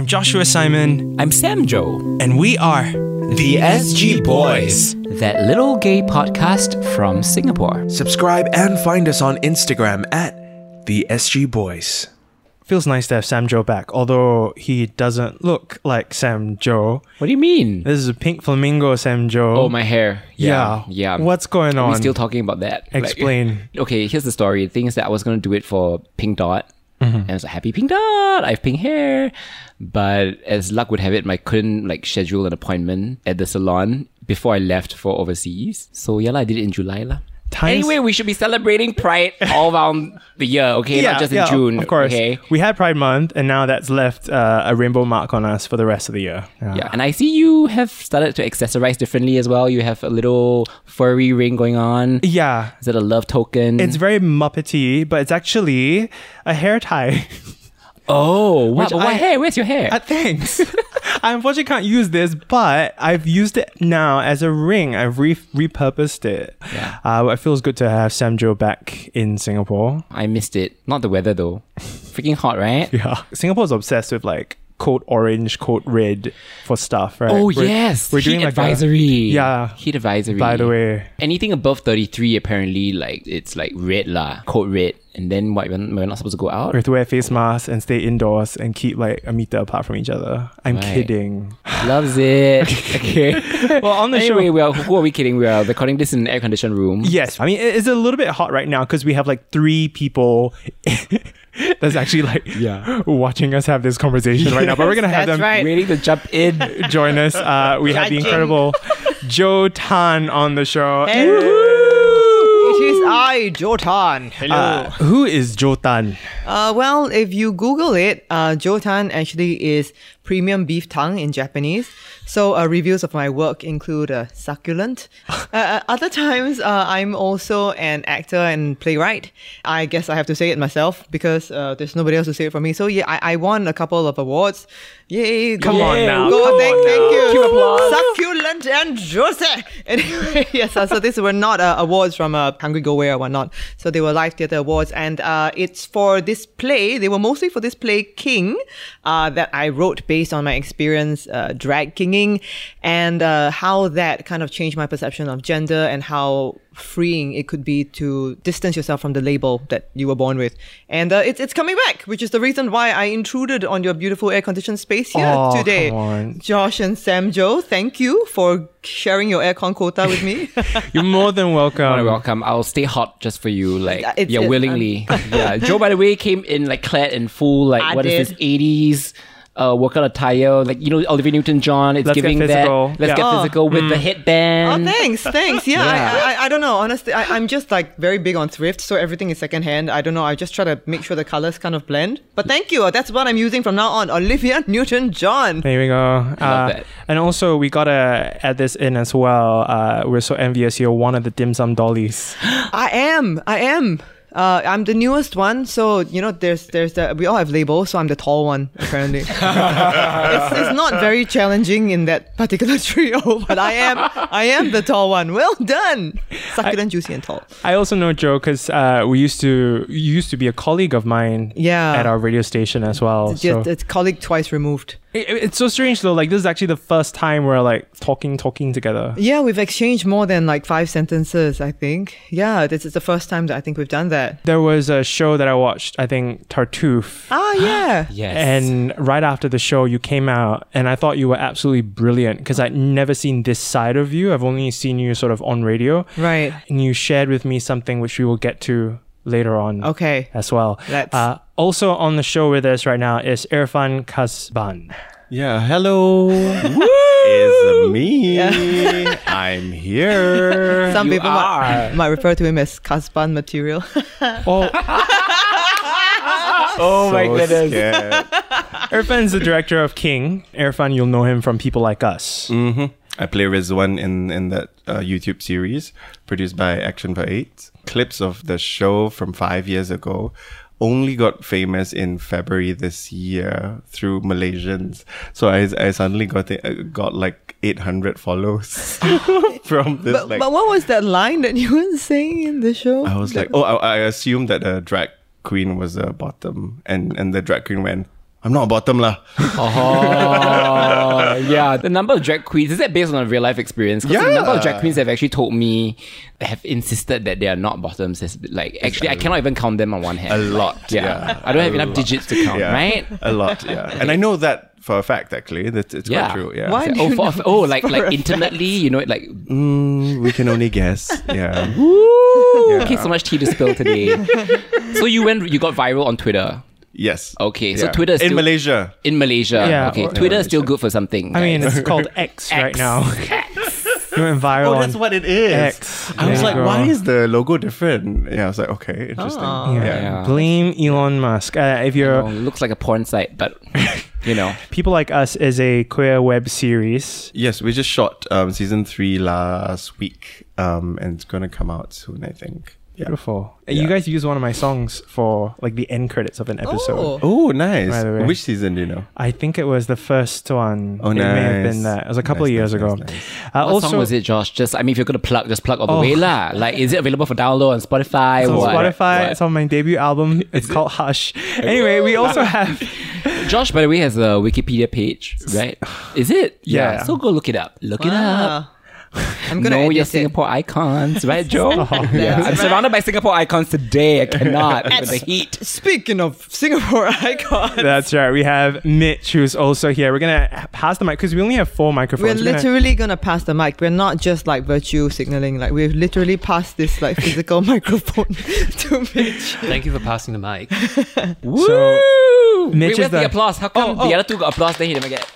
I'm Joshua Simon, I'm Sam Joe, and we are the SG Boys. that little gay podcast from Singapore. Subscribe and find us on Instagram at the SG Boys. Feels nice to have Sam Joe back, although he doesn't look like Sam Joe. What do you mean? This is a pink flamingo Sam Joe. Oh, my hair. Yeah. Yeah. Yeah. What's going on? We're still talking about that? Like- Explain. okay, here's the story. The thing is that I was going to do it for Pink Dot. Mm-hmm. And I was like, happy Pink Dot. I have pink hair. But as luck would have it, I couldn't like schedule an appointment at the salon before I left for overseas. So yeah, I did it in July. lah. Times- Anyway, we should be celebrating Pride all around the year, okay? Not just in June. Of course. Okay. We had Pride Month, and now that's left uh, a rainbow mark on us for the rest of the year. Yeah, and I see you have started to accessorize differently as well. You have a little furry ring going on. Yeah. Is it a love token? It's very Muppety, but it's actually a hair tie. oh, what, Which what I- hair? Where's your hair? Uh, thanks. I unfortunately can't use this, but I've used it now as a ring. I've re- repurposed it. Yeah. Uh, it feels good to have Sam Joe back in Singapore. I missed it. Not the weather though. Freaking hot, right? Yeah. Singapore's obsessed with like code orange, code red for stuff, right? Oh We're- yes, We're heat doing like a- advisory. yeah. heat advisory. By the way, anything above thirty three, apparently, like it's like red lah, code red. And then what? We're we're not supposed to go out. we have to wear face masks and stay indoors and keep like a meter apart from each other. I'm Right. kidding. Loves it. okay. Well, on the anyway, show. we are, who are we kidding? We are recording this in an air conditioned room. Yes, I mean it's a little bit hot right now because we have like three people that's actually like Yeah. watching us have this conversation right now. But we're gonna have them right. Waiting to jump in. join us. Uh, we have the incredible Jo Tan on the show. It is I, Jotan. Hello. Uh, who is Jotan? Uh, well, if you Google it, uh, Jotan actually is premium beef tongue in Japanese. So uh, reviews of my work include uh, succulent. uh, uh, other times, uh, I'm also an actor and playwright. I guess I have to say it myself because uh, there's nobody else to say it for me. So yeah, I, I won a couple of awards. Yay! Come on now, Go, thank, on thank now. you. Succulent and juicy. Anyway, yes, uh, so these were not uh, awards from uh, HungryGoWhere or whatnot. So they were live theatre awards, and uh, it's for this play. They were mostly for this play King uh, that I wrote based on my experience uh, drag kinging, and uh, how that kind of changed my perception of gender and how freeing it could be to distance yourself from the label that you were born with. And uh, it's it's coming back, which is the reason why I intruded on your beautiful air conditioned space here Oh, today. come on. Josh and Sam Joe, thank you for sharing your aircon quota with me. You're more than welcome. You're welcome. I'll stay hot just for you, like Yeah, it's- yeah, it's- willingly. yeah. Jo, by the way, came in like clad in full like I what is did. this eighties uh, workout attire, like you know Olivia Newton John. It's Let's giving that. Let's Yeah. get Oh. physical with the hit band. oh, thanks, thanks. Yeah, Yeah. I, I, I don't know. Honestly, I, I'm just like very big on thrift, so everything is secondhand. I don't know. I just try to make sure the colors kind of blend. But thank you. That's what I'm using from now on. Olivia Newton John. There we go. Uh, that. And also, we gotta add this in as well. Uh, we're so envious. You're one of the dim sum dollies. I am. I am. Uh, I'm the newest one, so you know, there's there's the we all have labels, so I'm the tall one apparently. it's, it's not very challenging in that particular trio, but I am I am the tall one. Well done, succulent, juicy, and tall. I also know Jo because uh, we used to you used to be a colleague of mine. Yeah. At our radio station as well. So colleague twice removed. It- it's so strange though. Like this is actually the first time we're like talking, talking together. Yeah, we've exchanged more than like five sentences. I think. Yeah, this is the first time that I think we've done that. There was a show that I watched. I think Tartuffe. Ah, yeah. Yes. And right after the show, you came out, and I thought you were absolutely brilliant because I'd never seen this side of you. I've only seen you sort of on radio. Right. And you shared with me something which we will get to later on Okay. as well. Let's- Uh, also on the show with us right now is Irfan Kasban. Yeah, hello. It's me. I'm here. Some You people might, are. might refer to him as Kasban material. Oh, oh my goodness. scared. Irfan's the director of King. Irfan, you'll know him from People Like Us. hmm I play Rizwan in in that uh, YouTube series produced by Action for AIDS. Clips of the show from five years ago only got famous in February this year through Malaysians. So I, I suddenly got the, uh, got like 800 follows from this. but, like, but what was that line that you were saying in the show? I was like, oh, I, I assumed that the drag queen was the bottom, and and the drag queen went, I'm not a bottom lah. Oh, yeah. The number of drag queens, is that based on a real life experience? Yeah, the number of drag queens have actually told me, have insisted that they are not bottoms. Is like, actually, I cannot even count them on one hand. A Like, lot, Yeah. yeah. I don't have A enough digits to count, Yeah. right? A lot, yeah. And I know that for a fact, actually. That it's Yeah. quite true. Yeah. Why? Oh, you for, oh, like like a intimately, you know, like Mm, we can only guess. Yeah. okay, so much tea to spill today. so you went, you got viral on Twitter. Yes. Okay, so Yeah. Twitter is in still- Malaysia. In Malaysia, Yeah, okay. or- Twitter is still good for something. I mean, guys. it's called X, right X. now. You went viral. Oh, that's on what it is. X. I was Yeah, like, why is the logo different? Yeah, I was like, okay, interesting. Oh. Yeah. Yeah. Blame Elon Musk. Uh, if you're Oh, looks like a porn site, but you know. people like us is a queer web series. Yes, we just shot um, season three last week, um, and it's gonna come out soon, I think. Yeah. Beautiful. Uh, Yeah. You guys use one of my songs for like the end credits of an episode. Oh. Oh, nice. By the way. Which season do you know? I think it was the first one. Oh, it may have been that. It was a couple Nice, of years nice, ago. nice, nice. Uh, What also, song was it, Josh? Just I mean, if you're gonna plug, just plug all the Oh. way lah. Like, is it available for download on Spotify? It's on What? Spotify. What? It's on my debut album. It's called Hush. Anyway, we also have Josh, by the way, has a Wikipedia page, right? Is it? Yeah. So go look it up. Look it up. Wow. I'm gonna know edit your it. Singapore icons, right, Joe? yeah. I'm That's surrounded by Singapore icons today. I cannot with the heat. Speaking of Singapore icons, That's right. We have Mitch, who's also here. We're gonna pass the mic because we only have four we're microphones. We're gonna- literally gonna pass the mic. We're not just like virtue signaling. Like we've literally passed this like physical microphone to Mitch. Thank you for passing the mic. Woo! Mitch Wait, is the, the- applause? How come Oh, the oh. other two got applause, They he didn't get?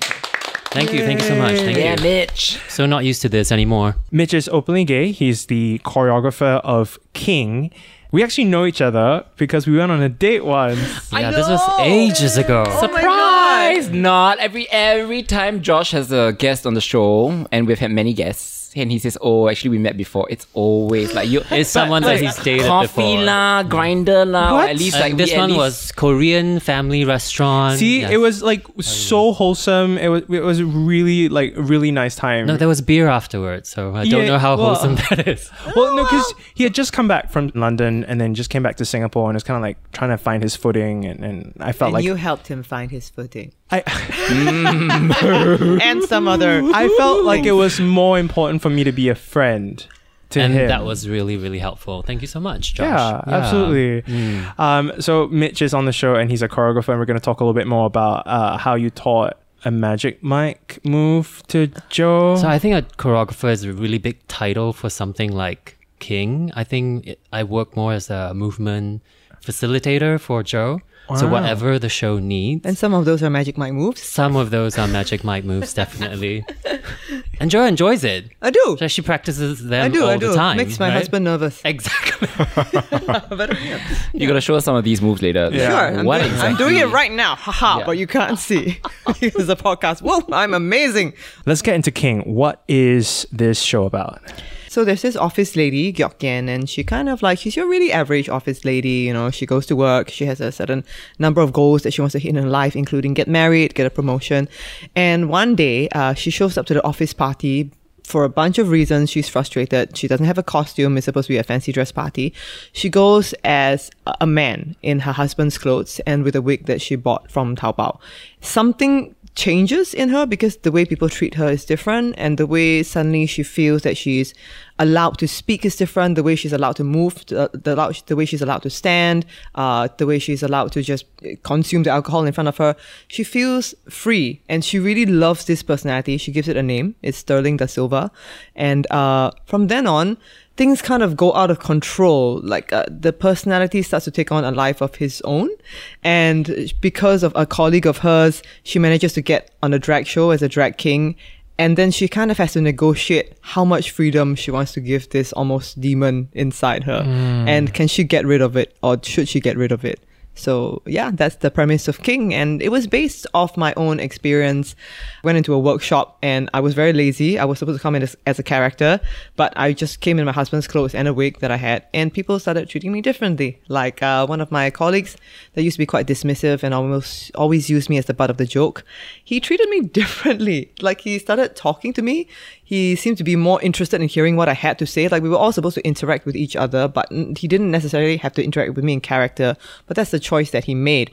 Thank you, thank you so much. Thank you. Yeah, you. Mitch. So not used to this anymore. Mitch is openly gay. He's the choreographer of King. We actually know each other because we went on a date once. Yeah, this was ages ago. Oh my Surprise! Not every every time Josh has a guest on the show, and we've had many guests, and he says, "Oh, actually, we met before." It's always like you. It's someone that he's dated coffee before. lah, Grindr lah, or What? at least Uh, like this we at one least- was Korean family restaurant. See, Yes. it was like so wholesome. It was it was really like really nice time. No, there was beer afterwards, so I don't Yeah, know how well- wholesome that is. well, no, because he had just come back from London and then just came back to Singapore and was kind of like trying to find his footing. And, and I felt And like you helped him find his footing. I, and some other. I felt like it was more important for me to be a friend to him. and him. that was really, really helpful. Thank you so much, Josh. Yeah, absolutely. Um, so Mitch is on the show and he's a choreographer, and we're going to talk a little bit more about uh, how you taught a magic mic move to Jo. So I think a choreographer is a really big title for something like King. I think it, I work more as a movement facilitator for Jo. So whatever the show needs. And some of those are magic mic moves. some of those are magic mic moves, definitely. and Jo enjoys it. I do. So she practices them I do. all I do. the time. Makes my right? husband nervous. Exactly. but yeah. You're gonna show us some of these moves later. Yeah. Sure, I'm, What doing, exactly? I'm doing it right now. Haha, Yeah. but you can't see. It's a podcast. Whoa, I'm amazing. Let's get into King. What is this show about? So there's this office lady, Gyok Yen, and she kind of like, she's your really average office lady. You know, she goes to work. She has a certain number of goals that she wants to hit in her life, including get married, get a promotion. And one day, uh, she shows up to the office party for a bunch of reasons, she's frustrated. She doesn't have a costume. It's supposed to be a fancy dress party. She goes as a man in her husband's clothes and with a wig that she bought from Taobao. Something changes in her because the way people treat her is different and the way suddenly she feels that she's allowed to speak is different. The way she's allowed to move the, the, the way she's allowed to stand uh, the way she's allowed to just consume the alcohol in front of her. She feels free and she really loves this personality. She gives it a name. It's Stirling da Silva. And uh, from then on things kind of go out of control. Like uh, the personality starts to take on a life of his own. And because of a colleague of hers, she manages to get on a drag show as a drag king. And then she kind of has to negotiate how much freedom she wants to give this almost demon inside her. And can she get rid of it or should she get rid of it? So yeah, that's the premise of King, and it was based off my own experience. Went into a workshop, and I was very lazy. I was supposed to come in as, as a character, but I just came in my husband's clothes and a wig that I had, and people started treating me differently. Like uh, one of my colleagues that used to be quite dismissive and almost always used me as the butt of the joke. He treated me differently. Like he started talking to me. He seemed to be more interested in hearing what I had to say. Like we were all supposed to interact with each other, but he didn't necessarily have to interact with me in character. But that's the choice that he made.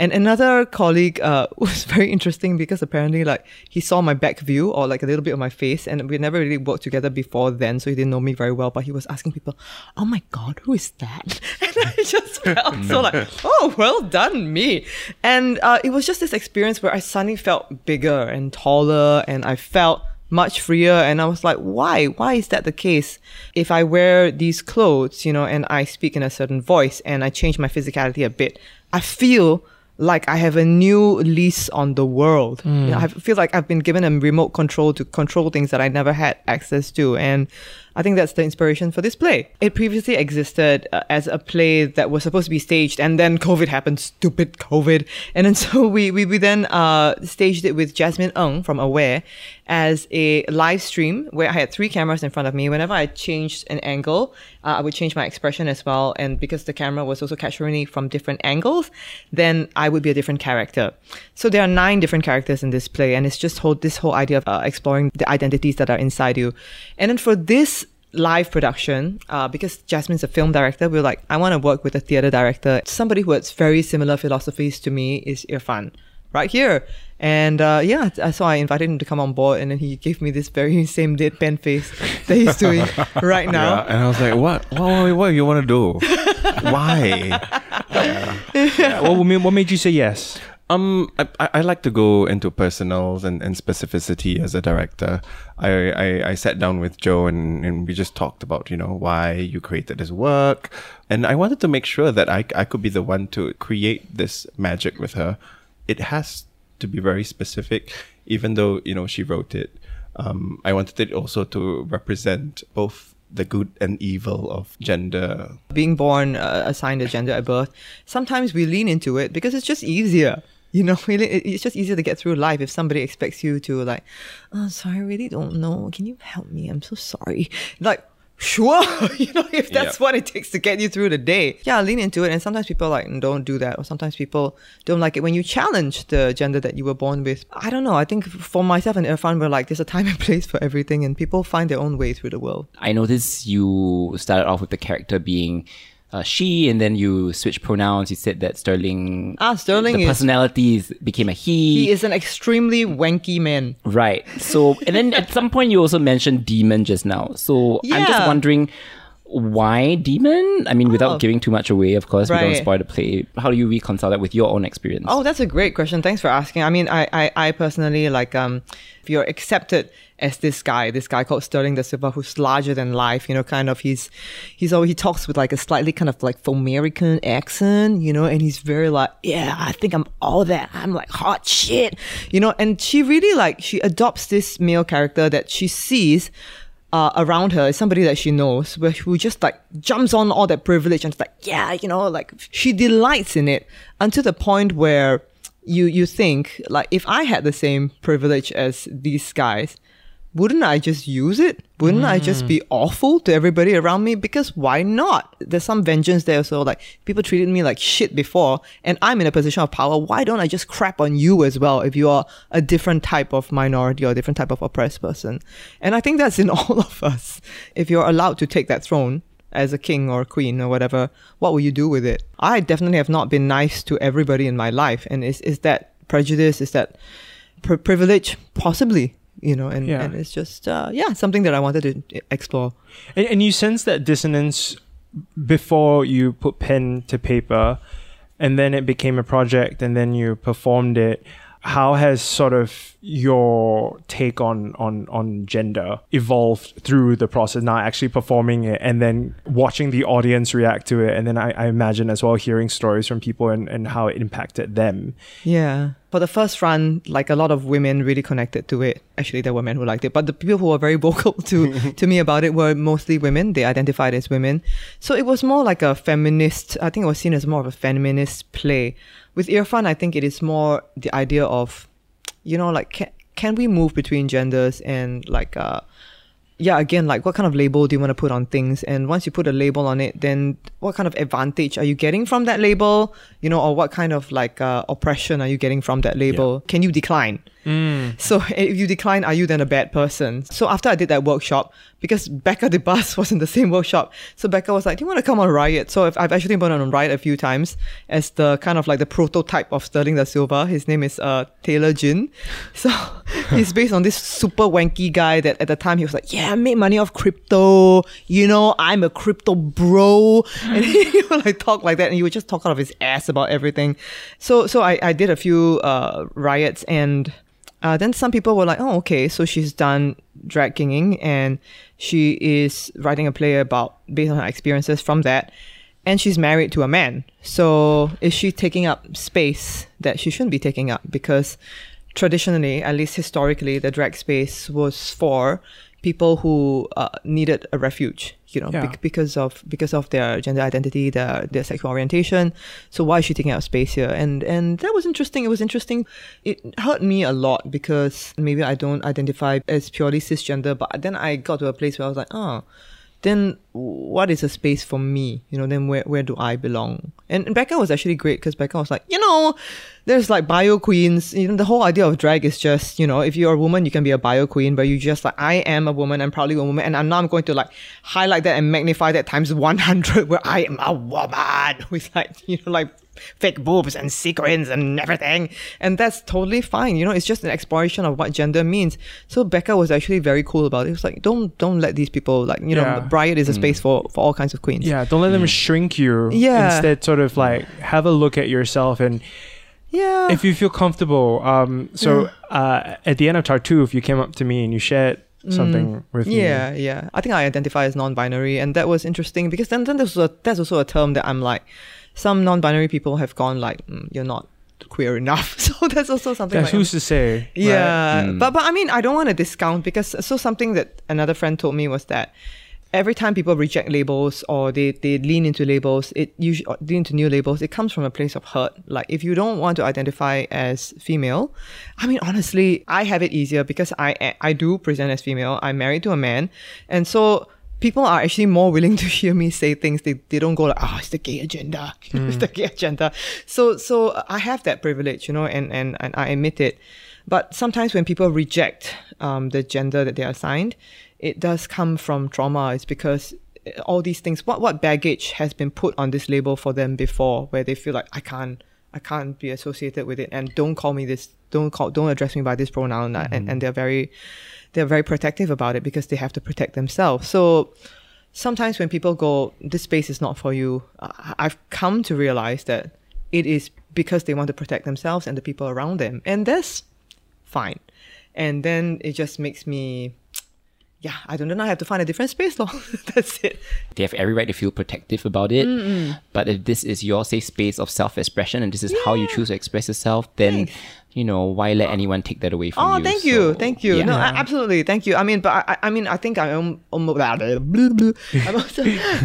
And another colleague uh, was very interesting because apparently, like, he saw my back view or like a little bit of my face, and we never really worked together before then, so he didn't know me very well. But he was asking people, "Oh my God, who is that?" And I just felt so like, "Oh, well done, me." And uh, it was just this experience where I suddenly felt bigger and taller, and I felt much freer. And I was like, why? Why is that the case? If I wear these clothes, you know, and I speak in a certain voice and I change my physicality a bit, I feel like I have a new lease on the world. You know, hmm. I feel like I've been given a remote control to control things that I never had access to. And I think that's the inspiration for this play. It previously existed uh, as a play that was supposed to be staged, and then COVID happened. Stupid COVID. And then so we we, we then uh, staged it with Jasmine Ng from Aware as a live stream where I had three cameras in front of me. Whenever I changed an angle, uh, I would change my expression as well. And because the camera was also capturing me from different angles, then I would be a different character. So there are nine different characters in this play, and it's just whole this whole idea of uh, exploring the identities that are inside you. And then for this live production, uh, because Jasmine's a film director, we were like, I want to work with a theater director. Somebody who has very similar philosophies to me is Irfan, right here. And uh, yeah, so I invited him to come on board, and then he gave me this very same deadpan face that he's doing right now. Yeah, and I was like, what? What, what, what you want to do? Why? Yeah, what, what made you say yes? Um, I, I like to go into personals and, and specificity as a director. I, I, I sat down with Jo and, and we just talked about, you know, why you created this work. And I wanted to make sure that I, I could be the one to create this magic with her. It has to be very specific, even though, you know, she wrote it. Um, I wanted it also to represent both the good and evil of gender being born uh, assigned a gender at birth, sometimes we lean into it because it's just easier. You know, really, it's just easier to get through life if somebody expects you to like, oh, sorry, I really don't know. Can you help me? I'm so sorry. Like, sure, you know, if that's Yeah. what it takes to get you through the day. Yeah, lean into it. And sometimes people like don't do that, or sometimes people don't like it when you challenge the gender that you were born with. I don't know. I think for myself and Irfan, we're like, there's a time and place for everything, and people find their own way through the world. I noticed you started off with the character being uh, she, and then you switch pronouns. You said that Stirling. Ah, Stirling the is- personality is, became a he. He is an extremely wanky man. Right. So, and then at some point you also mentioned demon just now. So I'm just wondering why demon? I mean, without Oh. giving too much away, of course, we don't spoil the play. How do you reconcile that with your own experience? Oh, that's a great question. Thanks for asking. I mean, I, I, I personally like um, if you're accepted as this guy, this guy called Stirling da Silva, who's larger than life. You know, kind of he's he's always he talks with like a slightly kind of like American accent. You know, and he's very like, yeah, I think I'm all that. I'm like hot shit. You know, and she really like she adopts this male character that she sees uh, around her is somebody that she knows, where who just like jumps on all that privilege and it's like, yeah, you know, like she delights in it until the point where you you think like if I had the same privilege as these guys, wouldn't I just use it? Wouldn't I just be mm. awful to everybody around me? Because why not? There's some vengeance there. So like people treated me like shit before and I'm in a position of power. Why don't I just crap on you as well if you are a different type of minority or a different type of oppressed person? And I think that's in all of us. If you're allowed to take that throne as a king or queen or whatever, what will you do with it? I definitely have not been nice to everybody in my life. And is, is that prejudice? Is that pri privilege? Possibly you know, and, Yeah. and it's just uh, yeah something that I wanted to explore. And, and you sense that dissonance before you put pen to paper, and then it became a project, and then you performed it. How has sort of your take on on on gender evolved through the process? Now actually performing it, and then watching the audience react to it, and then I, I imagine as well hearing stories from people and, and how it impacted them. Yeah. For the first run, like a lot of women really connected to it. Actually, there were men who liked it, but the people who were very vocal to to me about it were mostly women. They identified as women, so it was more like a feminist. I think it was seen as more of a feminist play. With Irfan, I think it is more the idea of, you know, like can, can we move between genders and like uh yeah again like what kind of label do you want to put on things and once you put a label on it then what kind of advantage are you getting from that label, you know, or what kind of like uh, oppression are you getting from that label? Can you decline? So if you decline, are you then a bad person? So after I did that workshop, because Becca D'Bus was in the same workshop, so Becca was like, "Do you want to come on Riot?" So if, I've actually been on Riot a few times as the kind of like the prototype of Stirling da Silva. His name is uh, Taylor Jin. So he's based on this super wanky guy that at the time he was like, "Yeah, I made money off crypto. You know, I'm a crypto bro," and he would like talk like that, and he would just talk out of his ass about everything. So so I, I did a few uh, riots and. Uh, then some people were like, oh, okay, so she's done drag kinging and she is writing a play about based on her experiences from that. And she's married to a man. So is she taking up space that she shouldn't be taking up? Because traditionally, at least historically, the drag space was for people who uh, needed a refuge, you know, Yeah. bec- because of because of their gender identity, their their sexual orientation. So why is she taking up space here? And and that was interesting. It was interesting. It hurt me a lot because maybe I don't identify as purely cisgender, but then I got to a place where I was like, oh, then what is a space for me? You know, then where, where do I belong? And, and Becca was actually great because Becca was like, you know, there's like bio queens. You know, the whole idea of drag is just, you know, if you're a woman, you can be a bio queen, but you just like, I am a woman, I'm proudly a woman. And I'm now I'm going to like highlight that and magnify that times 100 where I am a woman with like, you know, like fake boobs and sequins and everything. And that's totally fine. You know, it's just an exploration of what gender means. So Becca was actually very cool about it. It was like, don't don't let these people like, you Yeah. know, Riot is a mm. space for, for all kinds of queens. Yeah, don't let them mm. shrink you. Yeah. Instead, sort of like have a look at yourself and Yeah. if you feel comfortable. Um, so uh, at the end of Tartuffe, if you came up to me and you shared something with me, Mm. Yeah, yeah. I think I identify as non-binary, and that was interesting because then, then there's a, that's also a term that I'm like, some non-binary people have gone like, mm, you're not queer enough. So that's also something. yeah, like, who's to say? right? Yeah, but but I mean, I don't want to discount because so something that another friend told me was that every time people reject labels or they, they lean into labels, it usually lean into new labels. It comes from a place of hurt. Like if you don't want to identify as female, I mean, honestly, I have it easier because I I do present as female. I'm married to a man, and so. People are actually more willing to hear me say things. They, they don't go like, oh, it's the gay agenda. it's the gay agenda. So so I have that privilege, you know, and, and, and I admit it. But sometimes when people reject um, the gender that they are assigned, it does come from trauma. It's because uh, all these things, what what baggage has been put on this label for them before, where they feel like I can't, I can't be associated with it, and don't call me this, don't call, don't address me by this pronoun, and, and they're very, they're very protective about it because they have to protect themselves. So sometimes when people go, this space is not for you, I've come to realize that it is because they want to protect themselves and the people around them. And that's fine. And then it just makes me, yeah, I don't know. I have to find a different space, though. that's it. They have every right to feel protective about it. But if this is your safe space of self expression and this is how you choose to express yourself, then you know, why let anyone take that away from Oh, you? Oh, thank you, So, thank you. yeah. No, a- absolutely, thank you. I mean, but I, I I mean, I think I am almost.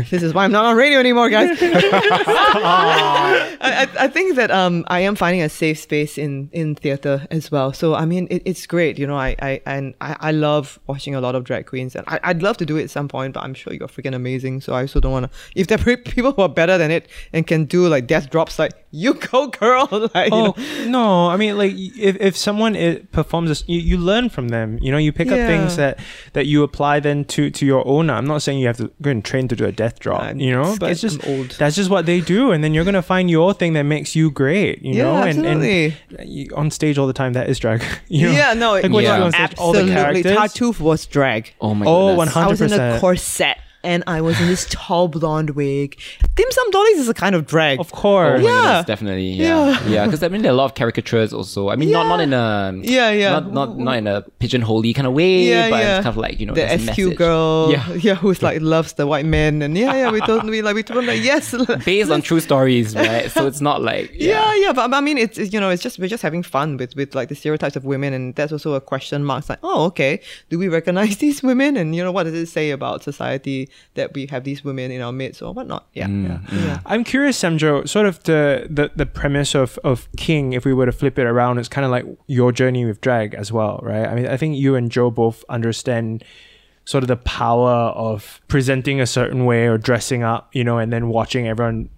This is why I'm not on radio anymore, guys. I, I, I think that um, I am finding a safe space in in theater as well. So I mean, it, it's great. You know, I I and I, I love watching a lot of drag queens, and I, I'd love to do it at some point. But I'm sure you're freaking amazing. So I also don't want to. If there are people who are better than it and can do like death drops, like you go, girl. like, you Oh know. no! I mean, like if, if someone it performs this, you, you learn from them. You know, you pick up things that that you apply then to to your owner. I'm not saying you have to go and train to do a death drop. I'm you know, but it's just old. that's just what they do, and then you're gonna find your thing that makes you great. You Yeah, know, and absolutely. and on stage all the time that is drag. You know? yeah, no, like when Yeah. you're on stage, all the absolutely. characters. Tartuffe was drag. Oh my god. Oh, goodness. 100%. I was in a corset and I was in this tall blonde wig. Dim Sum Dollies is a kind of drag. Of Oh course. my Yeah. goodness, definitely. Yeah, yeah. Because I mean, there are a lot of caricatures also. I mean, not not in a Yeah, yeah. not not not in a pigeonholey kind of way, Yeah, but yeah. it's kind of like you know the SQ message. girl, Yeah. yeah, who's like loves the white men, and yeah, yeah, we told we like we told them like yes, based on true stories, right? So it's not like yeah, yeah, but, but I mean, it's, it's you know, it's just we're just having fun with with like the stereotypes of women, and that's also a question mark. It's like, oh, okay, do we recognize these women, and you know, what does it say about society that we have these women in our midst or whatnot? Yeah, mm, yeah, mm. yeah. I'm curious, Samjo, sort of the, the, the premise of, of King, if we were to flip it around, it's kind of like your journey with drag as well, right? I mean, I think you and Jo both understand sort of the power of presenting a certain way or dressing up, you know, and then watching everyone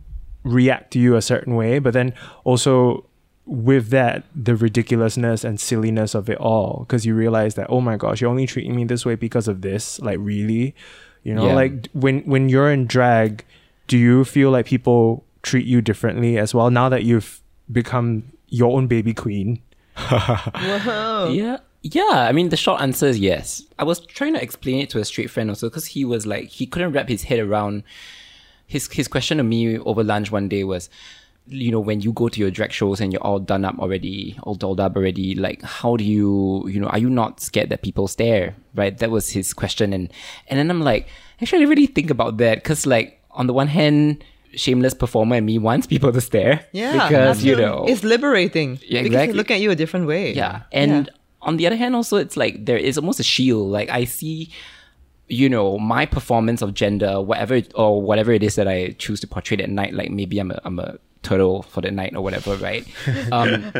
react to you a certain way, but then also with that the ridiculousness and silliness of it all because you realize that oh my gosh you're only treating me this way because of this like really you know Yeah. like when when you're in drag do you feel like people treat you differently as well now that you've become your own baby queen Yeah. Yeah, I mean, the short answer is yes. I was trying to explain it to a straight friend also because he was like, he couldn't wrap his head around. His his question to me over lunch one day was, you know, when you go to your drag shows and you're all done up already, all dolled up already, like, how do you, you know, are you not scared that people stare? Right? That was his question, and and then I'm like, actually, I really think about that because, like, on the one hand. Shameless performer and me wants people to stare. Yeah, because you know it's liberating. Yeah, because exactly. they look at you a different way. yeah. And on the other hand, also, it's like there is almost a shield. Like I see, you know, my performance of gender, whatever or whatever it is that I choose to portray at night. Like maybe I'm a I'm a turtle for the night or whatever, right? Um,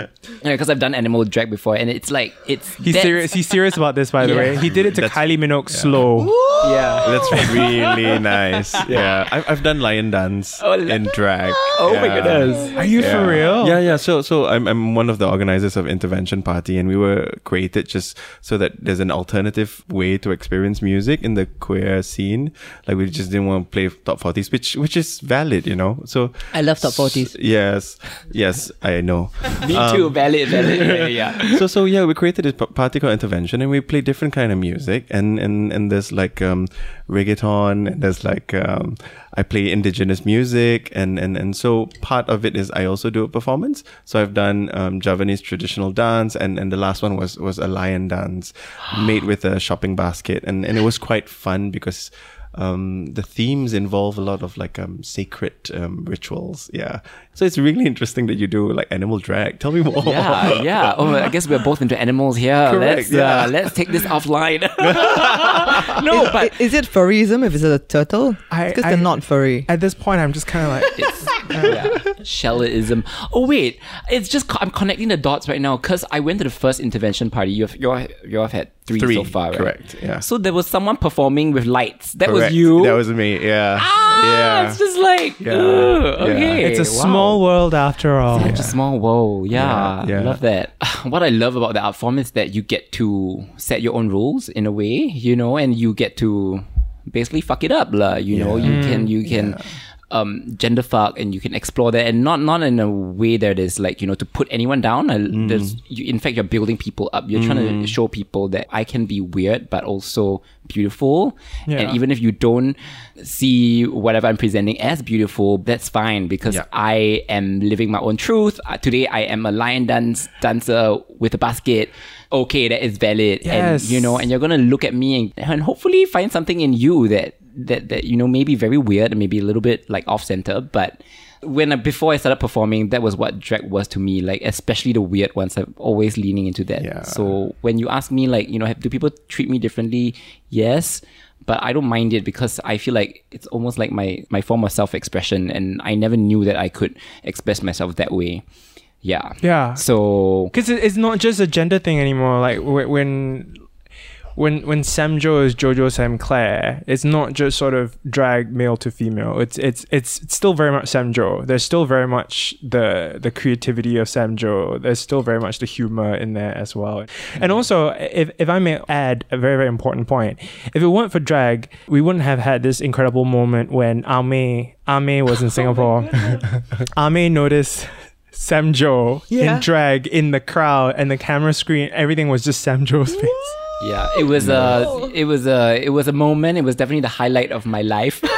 because I've done animal drag before, and it's like it's he's that's- serious he's serious about this by the Yeah. way he did it to That's- kylie minogue slow Yeah. That's really nice. Yeah, I've, I've done lion dance Oh, la- in drag. Oh my goodness. are you Yeah. for real Yeah, yeah. So, so I'm I'm one of the organizers of Intervention Party, and we were created just so that there's an alternative way to experience music in the queer scene. Like we just didn't want to play top forties, which which is valid, you know. So I love top 40s. Yes, yes, I know. Me too. Valid, valid. Yeah, so so yeah, we created this p- party called Intervention, and we play different kind of music, and and and there's like um reggaeton, and there's like um I play indigenous music, and and and so part of it is I also do a performance. So I've done um Javanese traditional dance, and and the last one was was a lion dance, made with a shopping basket, and and it was quite fun because. Um, the themes involve a lot of like um, sacred um, rituals. Yeah, so it's really interesting that you do like animal drag. Tell me more. Yeah, yeah. Oh, I guess we're both into animals here. Correct, let's yeah. uh, let's take this offline. no, Is, but is it furryism if it's a turtle? I- Because they're not furry. at this point i'm just kind of like it's yeah. Shellism. Oh wait, it's just co- I'm connecting the dots right now because I went to the first intervention party. You've you you have had three, Three, so far, right? correct, yeah. So there was someone performing with lights. That was you. That was me. Yeah. ah. yeah. It's just like Yeah. ugh, Yeah. okay. it's a wow. small world after all Such a small world. Yeah, Yeah, yeah. I love that. What I love about the art form is that you get to set your own rules in a way, you know, and you get to basically fuck it up, lah. You know, you can you can um gender fuck and you can explore that and not not in a way that is like you know to put anyone down. I, there's, you, in fact, you're building people up. You're trying to show people that I can be weird but also beautiful. Yeah. And even if you don't see whatever I'm presenting as beautiful, that's fine because Yeah. I am living my own truth. Uh, today I am a lion dance dancer with a basket. Okay, that is valid. Yes. And you know, and you're gonna look at me and, and hopefully find something in you that that that you know maybe very weird and maybe a little bit like off center, but when I, before I started performing, that was what drag was to me. Like especially the weird ones, I'm always leaning into that. Yeah. So when you ask me, like you know, have, do people treat me differently? Yes, but I don't mind it because I feel like it's almost like my my form of self expression, and I never knew that I could express myself that way. Yeah. Yeah. So because it's not just a gender thing anymore. Like when when when Samjo is Jojo Sam Claire, it's not just sort of drag male to female. It's it's it's, it's still very much Samjo. There's still very much the the creativity of Samjo. There's still very much the humor in there as well. And also, if if I may add a very very important point, if it weren't for drag, we wouldn't have had this incredible moment when A-Mei A-Mei was in Singapore. A-Mei noticed. Samjo Yeah. in drag in the crowd and the camera screen, everything was just Samjo's face. Yeah, it was a it was a it was a moment. It was definitely the highlight of my life, of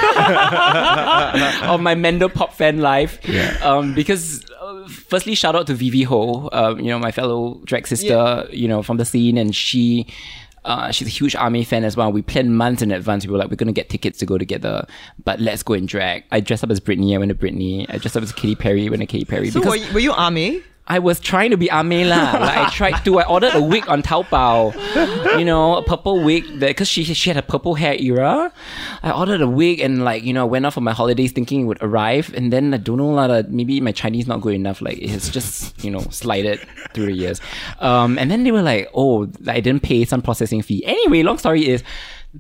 my Mandopop fan life. Yeah. Um, because uh, firstly, shout out to Vivi Ho, um, you know my fellow drag sister, you know from the scene, and she. Uh, she's a huge A-Mei fan as well. We planned months in advance. We were like, we're gonna get tickets to go together, but let's go and drag. I dressed up as Britney. I went to Britney. I dressed up as Katy Perry. I went to Katy Perry. So because were you, were you A-Mei? I was trying to be A-Mei lah. Like I tried to. I ordered a wig on Taobao. You know, a purple wig because she she had a purple hair era. I ordered a wig and like you know I went off on my holidays thinking it would arrive, and then I don't know lah. Maybe my Chinese not good enough. Like it's just you know slided through the years. Um, and then they were like, oh, I didn't pay some processing fee. Anyway, long story is.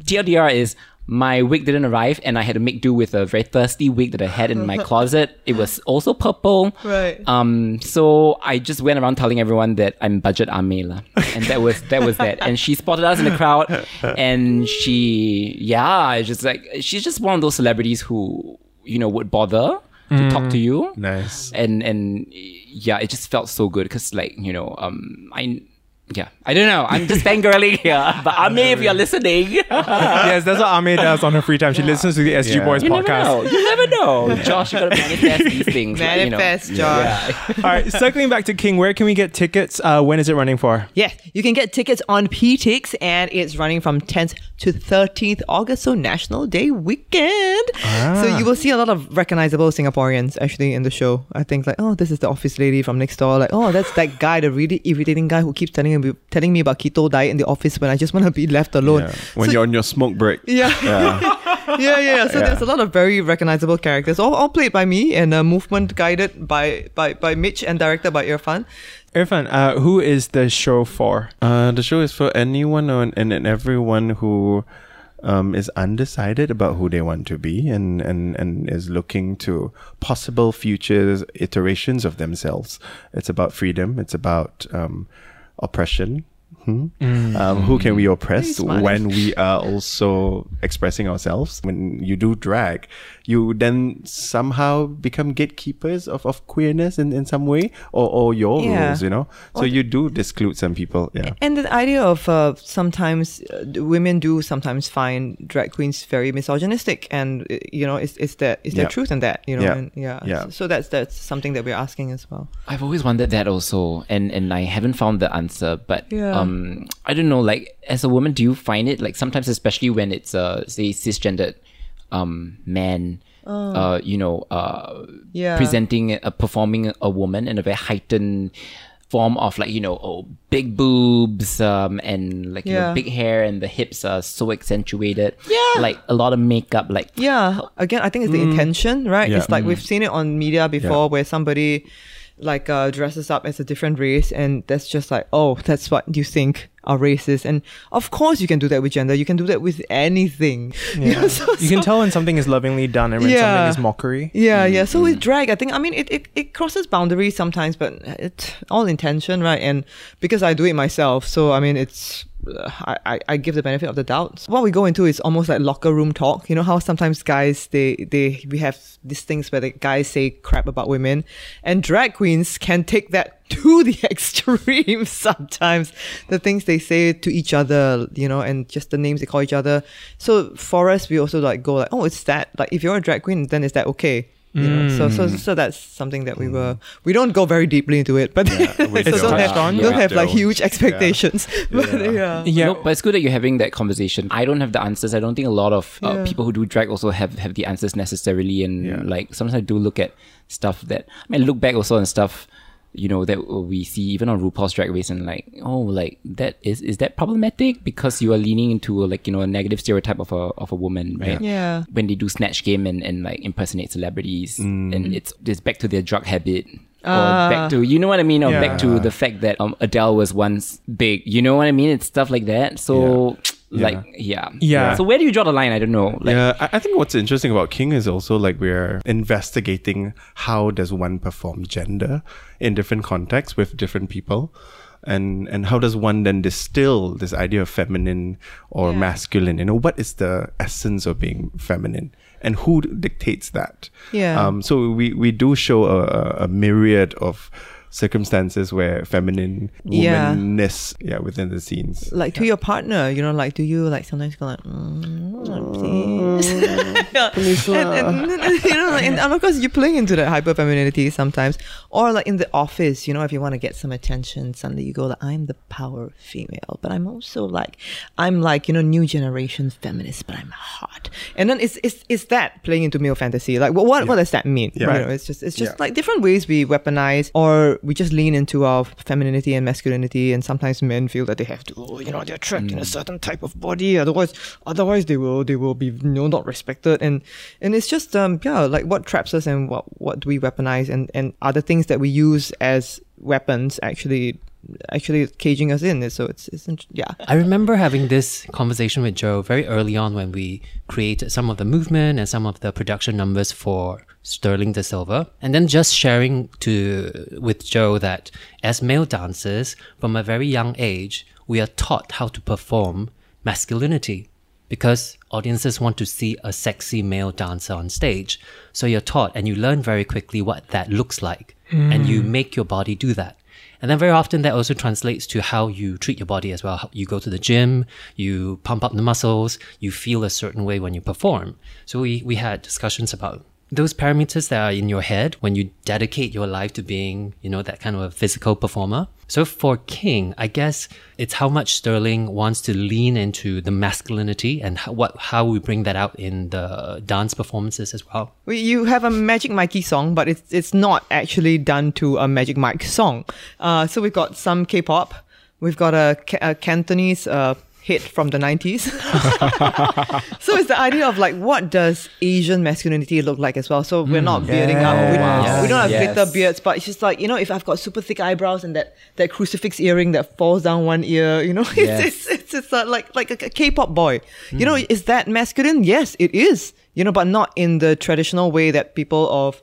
TLDR is my wig didn't arrive and I had to make do with a very thirsty wig that I had in my closet. It was also purple. Right. Um so I just went around telling everyone that I'm budget Amela. And that was that was that. And she spotted us in the crowd and she yeah, it's just like she's just one of those celebrities who, you know, would bother to talk to you Nice. and and yeah, it just felt so good because like you know, um, I yeah, I don't know, I'm just fangirling here, but A-Mei, if you're listening, yes, that's what A-Mei does on her free time. She listens to the SG Yeah. Boys never podcast. know, you never know. Josh, you gotta manifest these things. like, you know. Manifest, Josh. All right, circling back to King, where can we get tickets? Uh, when is it running for? Yeah, you can get tickets on Peatix and it's running from 10th to 13th August, so National Day weekend. So you will see a lot of recognizable Singaporeans actually in the show. I think like, oh, this is the office lady from next door. Like, oh, that's that guy, the really irritating guy who keeps telling me telling me about keto diet in the office when I just want to be left alone. Yeah. When So- you're on your smoke break. yeah. Yeah. yeah, yeah. So Yeah. there's a lot of very recognizable characters, all, all played by me and uh, movement guided by, by by Mitch and directed by Irfan. Irfan, uh, who is the show for? Uh, the show is for anyone and, and, and everyone who um, is undecided about who they want to be and, and, and is looking to possible future iterations of themselves. It's about freedom. It's about um, oppression. Hmm? Um, who can we oppress when we are also expressing ourselves? When you do drag, you then somehow become gatekeepers of, of queerness in, in some way or, or your Yeah. rules, you know? So you do disclude some people. Yeah. And the idea of uh, sometimes uh, women do sometimes find drag queens very misogynistic, and uh, you know, is is there is there Yeah. truth in that? You know, Yeah. and yeah, Yeah. So, so that's that's something that we're asking as well. I've always wondered that also, and and I haven't found the answer. But Yeah. um, I don't know. Like as a woman, do you find it like sometimes, especially when it's a say cisgendered um man, uh you know uh Oh. Yeah. presenting uh, performing a woman in a very heightened form of like you know oh big boobs um and like you know big hair and the hips are so accentuated Yeah. like a lot of makeup like Yeah. Again, I think it's the intention, right? Yeah. It's like we've seen it on media before where somebody like uh, dresses up as a different race and that's just like, oh, that's what you think are race is. And of course you can do that with gender. You can do that with anything. You know, so- You can so- tell when something is lovingly done and when Yeah. something is mockery. Yeah, yeah. So with drag, I think I mean it, it, it crosses boundaries sometimes, but it's all intention, right? And because I do it myself, so I mean it's I, I, give the benefit of the doubt. What we go into is almost like locker room talk. You know how sometimes guys they they we have these things where the guys say crap about women, and drag queens can take that to the extreme sometimes. The things they say to each other, you know, and just the names they call each other. So for us, we also like go like, oh, it's that. Like if you're a drag queen, then is that okay? You know, so so so that's something that we were. We don't go very deeply into it, but we so don't. don't have, on. don't have like huge expectations. But yeah. Yeah. No, but it's good that you're having that conversation. I don't have the answers. I don't think a lot of uh, Yeah. people who do drag also have, have the answers necessarily. And Yeah. like sometimes I do look at stuff that I mean, look back also on stuff you know that we see even on RuPaul's Drag Race and like oh like that is is that problematic because you are leaning into like you know a negative stereotype of a of a woman right Yeah. when they do snatch game and, and like impersonate celebrities Mm. and it's it's back to their drug habit or Ah. back to you know what I mean or Yeah. back to the fact that um, Adele was once big you know what I mean it's stuff like that so Yeah. Like yeah Yeah. so where do you draw the line I don't know like yeah, I, I think what's interesting about King is also like we're investigating how does one perform gender in different contexts with different people. And and how does one then distill this idea of feminine or Yeah. masculine? You know, what is the essence of being feminine? And who dictates that? Yeah. Um, so we, we do show a, a- a myriad of circumstances where feminine womanness yeah within the scenes. Like to your partner, you know, like do you like sometimes go like, mm, please, and, and, and, you know, like, and, and of course you're playing into that hyper femininity sometimes, or like in the office, you know, if you want to get some attention, suddenly you go like, I'm the power female, but I'm also like, I'm like you know, new generation feminist, but I'm hot, and then it's it's it's that playing into male fantasy. Like, what what, what does that mean? Yeah. You Right. know, it's just it's just Yeah. like different ways we weaponize or we just lean into our femininity and masculinity and sometimes men feel that they have to oh, you know they're trapped in a certain type of body otherwise otherwise they will they will be you know not respected. And and it's just um yeah like what traps us and what what do we weaponize? And and other things that we use as weapons actually actually caging us in. So it's, it's int- yeah. I remember having this conversation with Jo very early on when we created some of the movement and some of the production numbers for Stirling da Silva, and then just sharing to with Jo that as male dancers from a very young age, we are taught how to perform masculinity because audiences want to see a sexy male dancer on stage. So you're taught and you learn very quickly what that looks like, and you mm. make your body do that. And then very often that also translates to how you treat your body as well. You go to the gym, you pump up the muscles, you feel a certain way when you perform. So we, we had discussions about those parameters that are in your head when you dedicate your life to being, you know, that kind of a physical performer. So for King, I guess it's how much Stirling wants to lean into the masculinity and how, what, how we bring that out in the dance performances as well. We, you have a Magic Mikey song, but it's it's not actually done to a Magic Mike song. Uh, so we've got some K-pop. We've got a, a Cantonese uh, hit from the 90s. so it's the idea of like, what does Asian masculinity look like as well? So we're not bearding up. We, wow. we don't have Yes. glitter beards, but it's just like, you know, if I've got super thick eyebrows and that, that crucifix earring that falls down one ear, you know, it's, Yes. it's, it's, it's uh, like, like a, a K-pop boy. You know, is that masculine? Yes, it is. You know, but not in the traditional way that people of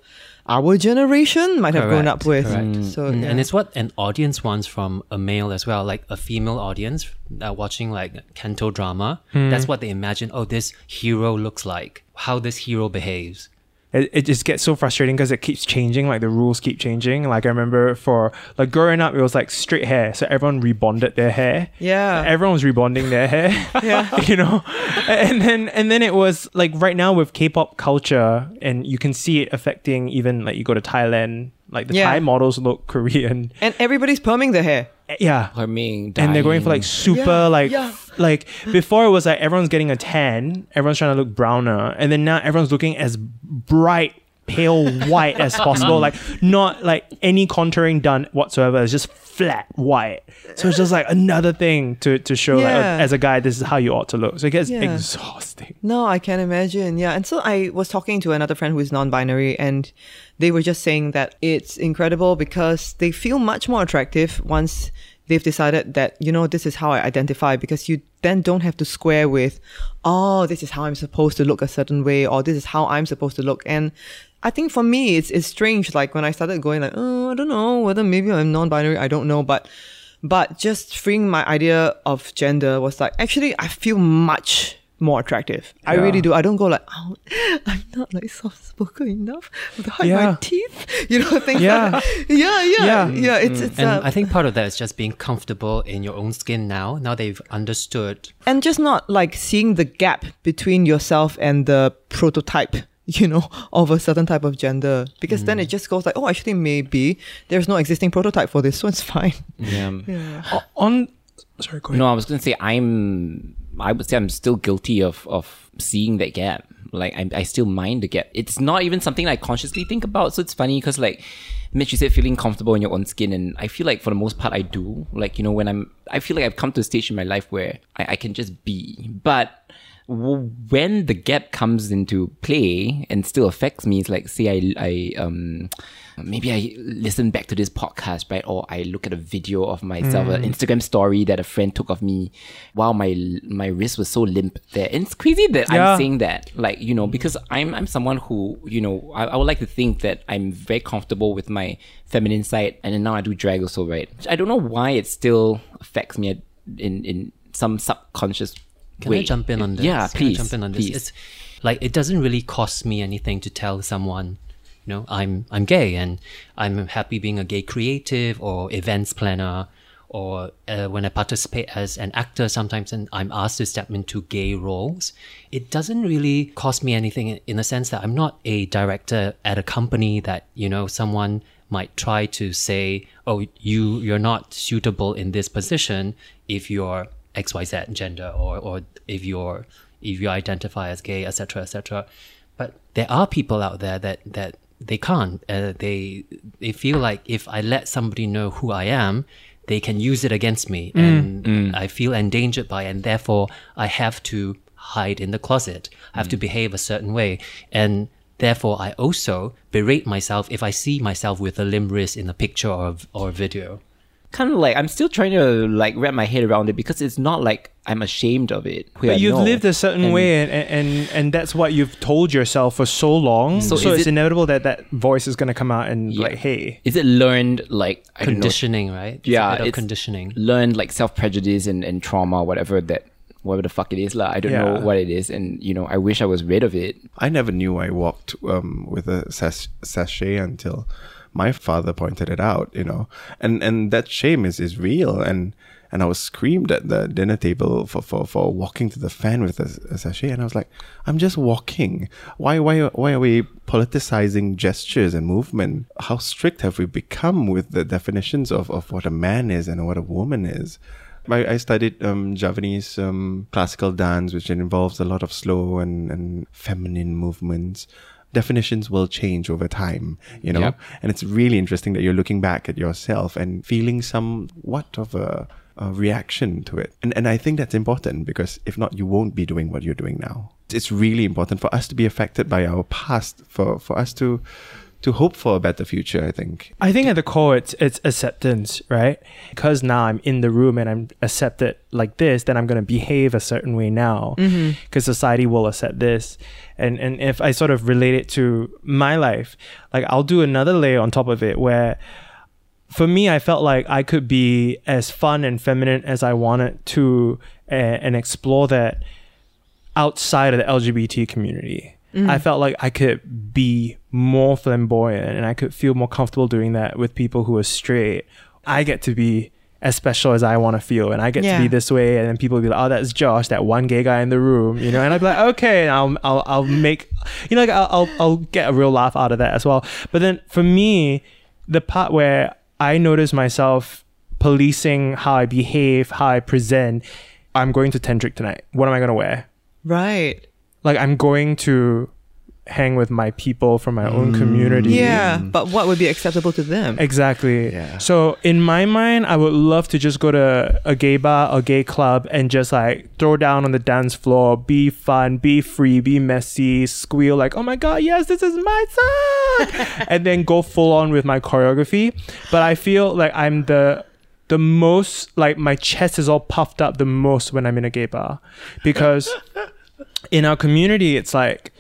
our generation might have grown up with. correct. So Mm, yeah. And it's what an audience wants from a male as well, like a female audience uh, watching like Canto drama. That's what they imagine. Oh, this hero looks like, how this hero behaves. It, it just gets so frustrating because it keeps changing like the rules keep changing like i remember for like growing up it was like straight hair so everyone rebonded their hair Yeah. everyone was rebonding their hair Yeah. you know and then and then it was like right now with k-pop culture and you can see it affecting even like you go to thailand like the Yeah. thai models look korean and everybody's perming their hair. Yeah Herming, and they're going for like super Yeah, like yeah. like before it was like everyone's getting a tan everyone's trying to look browner and then now everyone's looking as bright pale white as possible like not like any contouring done whatsoever it's just flat white so it's just like another thing to to show like, Yeah. as a guy this is how you ought to look so it gets Yeah. exhausting No, I can imagine. Yeah. And so I was talking to another friend who is non binary, and they were just saying that it's incredible because they feel much more attractive once they've decided that, you know, this is how I identify because you then don't have to square with, oh, this is how I'm supposed to look a certain way, or this is how I'm supposed to look. And I think for me, it's, it's strange. Like when I started going like, oh, I don't know whether maybe I'm non binary, I don't know. But but just freeing my idea of gender was like, actually, I feel much more attractive. I really do. I don't go like, oh, I'm not like soft spoken enough to hide my teeth. You know, things Yeah. like that. Yeah, yeah, yeah. Yeah. It's it's And uh, I think part of that is just being comfortable in your own skin now. Now they've understood. and just not like seeing the gap between yourself and the prototype. You know, of a certain type of gender, because then it just goes like, oh, actually, maybe there's no existing prototype for this, so it's fine. Yeah. O- on sorry go ahead No, I was going to say I'm. I would say I'm still guilty of of seeing that gap. Like I, I still mind the gap. It's not even something I consciously think about. So it's funny because like Mitch, you said feeling comfortable in your own skin, and I feel like for the most part I do. Like you know when I'm, I feel like I've come to a stage in my life where I, I can just be. But when the gap comes into play and still affects me, it's like say I I um maybe I listen back to this podcast, right? Or I look at a video of myself, an hmm. Instagram story that a friend took of me. Wow, my my wrist was so limp there. And it's crazy that Yeah. I'm saying that, like you know, because I'm I'm someone who you know I, I would like to think that I'm very comfortable with my feminine side, and then now I do drag also, right? I don't know why it still affects me in in some subconscious Can way. I jump in on this? Yeah, Can I please. jump in on this. please. It's like it doesn't really cost me anything to tell someone, you know, I'm I'm gay and I'm happy being a gay creative or events planner, or uh, when I participate as an actor, sometimes and I'm asked to step into gay roles. It doesn't really cost me anything in- the sense that I'm not a director at a company that you know someone might try to say, "Oh, you you're not suitable in this position if you're XYZ gender or or if you're if you identify as gay, etc., etc." But there are people out there that that they can't. Uh, they they feel like if I let somebody know who I am, they can use it against me, mm, and mm. I feel endangered by, it, and therefore I have to hide in the closet. I have mm. to behave a certain way, and therefore I also berate myself if I see myself with a limb wrist in a picture or or a video. Kind of like I'm still trying to like wrap my head around it because it's not like I'm ashamed of it. But Yeah, you've no. lived a certain And- way, and, and and that's what you've told yourself for so long. So So, it's it- inevitable that that voice is going to come out and Yeah. like, hey, Is it learned like I don't know, Conditioning, right? It's a Yeah, bit of it's- conditioning. learned like self prejudice and, and trauma, whatever that whatever the fuck it is, lah. I don't know what it is, and you know, I wish I was rid of it. I never knew I walked um, with a sach- sashay until my father pointed it out, you know, and and that shame is is real, and and I was screamed at the dinner table for for, for walking to the fan with a, a sashay, and I was like, I'm just walking. Why why why are we politicizing gestures and movement? How strict have we become with the definitions of of what a man is and what a woman is? I, I studied um, Javanese um, classical dance, which involves a lot of slow and, and feminine movements. Definitions will change over time, you know, Yep. and it's really interesting that you're looking back at yourself and feeling somewhat of a, a reaction to it. And, and I think that's important because if not, you won't be doing what you're doing now. It's really important for us to be affected by our past, for, for us to to hope for a better future, I think. I think at the core it's it's acceptance, right? Because now I'm in the room and I'm accepted like this, then I'm gonna behave a certain way now. Mm-hmm. Because society will accept this. And and if I sort of relate it to my life, like I'll do another layer on top of it where for me I felt like I could be as fun and feminine as I wanted to and, and explore that outside of the LGBT community. Mm. I felt like I could be more flamboyant and I could feel more comfortable doing that with people who are straight. I get to be as special as I want to feel and I get Yeah. to be this way and then people will be like, oh, that's Josh, that one gay guy in the room, you know, and I'd be like, okay, and I'll, I'll, I'll make, you know, like I'll, I'll, I'll get a real laugh out of that as well. But then for me, the part where I notice myself policing how I behave, how I present, I'm going to Tantric tonight. What am I going to wear? Right. Like I'm going to hang with my people from my own community. Mm. Yeah. Mm. But what would be acceptable to them? Exactly. Yeah. So in my mind, I would love to just go to a gay bar or gay club and just like throw down on the dance floor, be fun, be free, be messy, squeal like, oh my god, yes, this is my song, and then go full on with my choreography. But I feel like I'm the the most like my chest is all puffed up the most when I'm in a gay bar because in our community it's like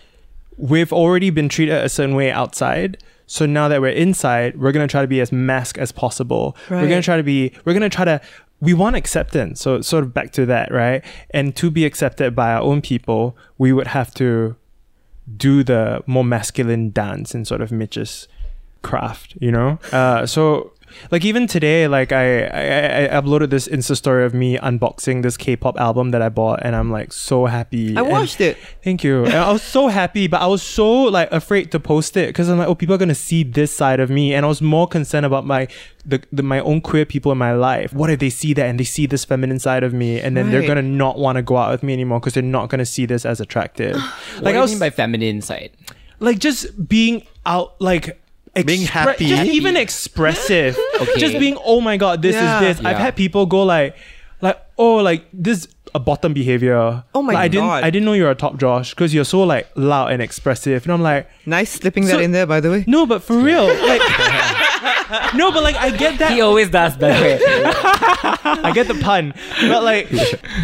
we've already been treated a certain way outside. So now that we're inside, we're gonna try to be as masc as possible. We're gonna try to be. We're gonna try to. We want acceptance. So it's sort of back to that, right? And to be accepted by our own people, we would have to do the more masculine dance in sort of Mitch's craft, you know. Uh, so like even today, like I, I I uploaded this Insta story of me unboxing this K-pop album that I bought, and I'm like so happy. I And- watched it. Thank you. And I was so happy, but I was so like afraid to post it because I'm like, oh, people are gonna see this side of me, and I was more concerned about my the, the my own queer people in my life. What if they see that and they see this feminine side of me, and then they're gonna not want to go out with me anymore because they're not gonna see this as attractive. What like do I was mean by feminine side? like just being out like Being happy. just even expressive Okay. just being oh my god this Yeah. is this i've had people go like like oh like this a bottom behavior Oh my Like, i didn't God. i didn't know you're a top josh because you're so like loud and expressive and i'm like Nice slipping So- that in there, by the way. no but for real like no but like i get that He always does that. I get the pun, but like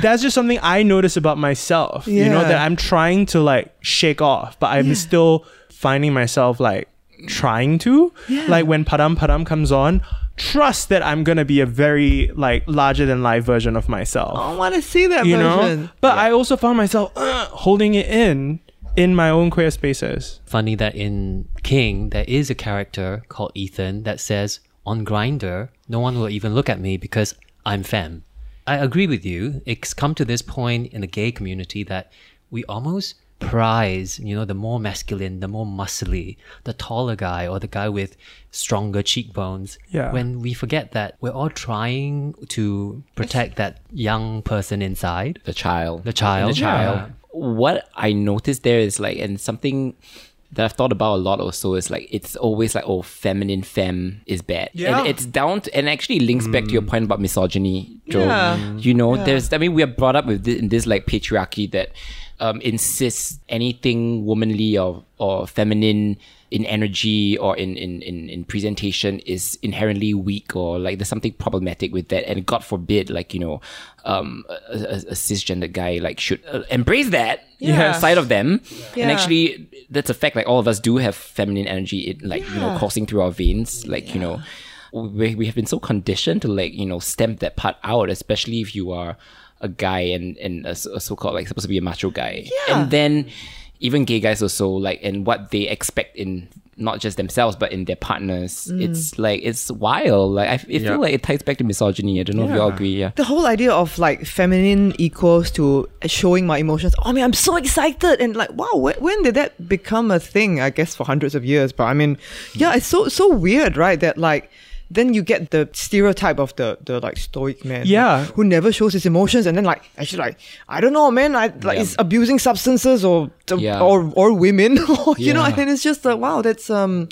that's just something I notice about myself. You know that I'm trying to like shake off, but I'm still finding myself like trying to. Like when Padam Padam comes on, trust that I'm gonna be a very like larger than life version of myself. I want to see that you version. know, but I also found myself uh, holding it in in my own queer spaces. Funny that in King there is a character called Ethan that says on Grindr, no one will even look at me because I'm femme. I agree with you. It's come to this point in the gay community that we almost prize, you know, the more masculine, the more muscly, the taller guy or the guy with stronger cheekbones. Yeah. When we forget that we're all trying to protect that young person inside. the child. The child, The child. yeah. What I noticed there is like, and something that I've thought about a lot also is like, it's always like, oh, feminine femme is bad. Yeah. And it's down to, and actually links back to your point about misogyny, Jo. Yeah. You know, there's, I mean, we are brought up with this, in this like patriarchy that um, insists anything womanly or, or feminine in energy or in, in, in, in presentation is inherently weak or like there's something problematic with that. And God forbid, like, you know, um, a, a, a cisgender guy like should uh, embrace that Yeah. side of them. Yeah. And actually, that's a fact. Like all of us do have feminine energy, it, like, you know, coursing through our veins. Like, you know, we, we have been so conditioned to like, you know, stamp that part out, especially if you are a guy and, and a, a so-called like supposed to be a macho guy. Yeah. And then even gay guys also like, and what they expect in not just themselves, but in their partners. Mm. It's like, it's wild. Like, I it Yeah. feel like it ties back to misogyny. I don't know if you all agree. Yeah. the whole idea of like feminine equals to showing my emotions. Oh man, I'm so excited and like wow, when, when did that become a thing? I guess for hundreds of years, but I mean, yeah, it's so so weird, right? That like. Then you get the stereotype of the the like stoic man, Yeah. who never shows his emotions, and then like actually like I don't know, man, I like Yeah. is abusing substances or Yeah. or or women, or, you know, Yeah. and it's just like wow, that's um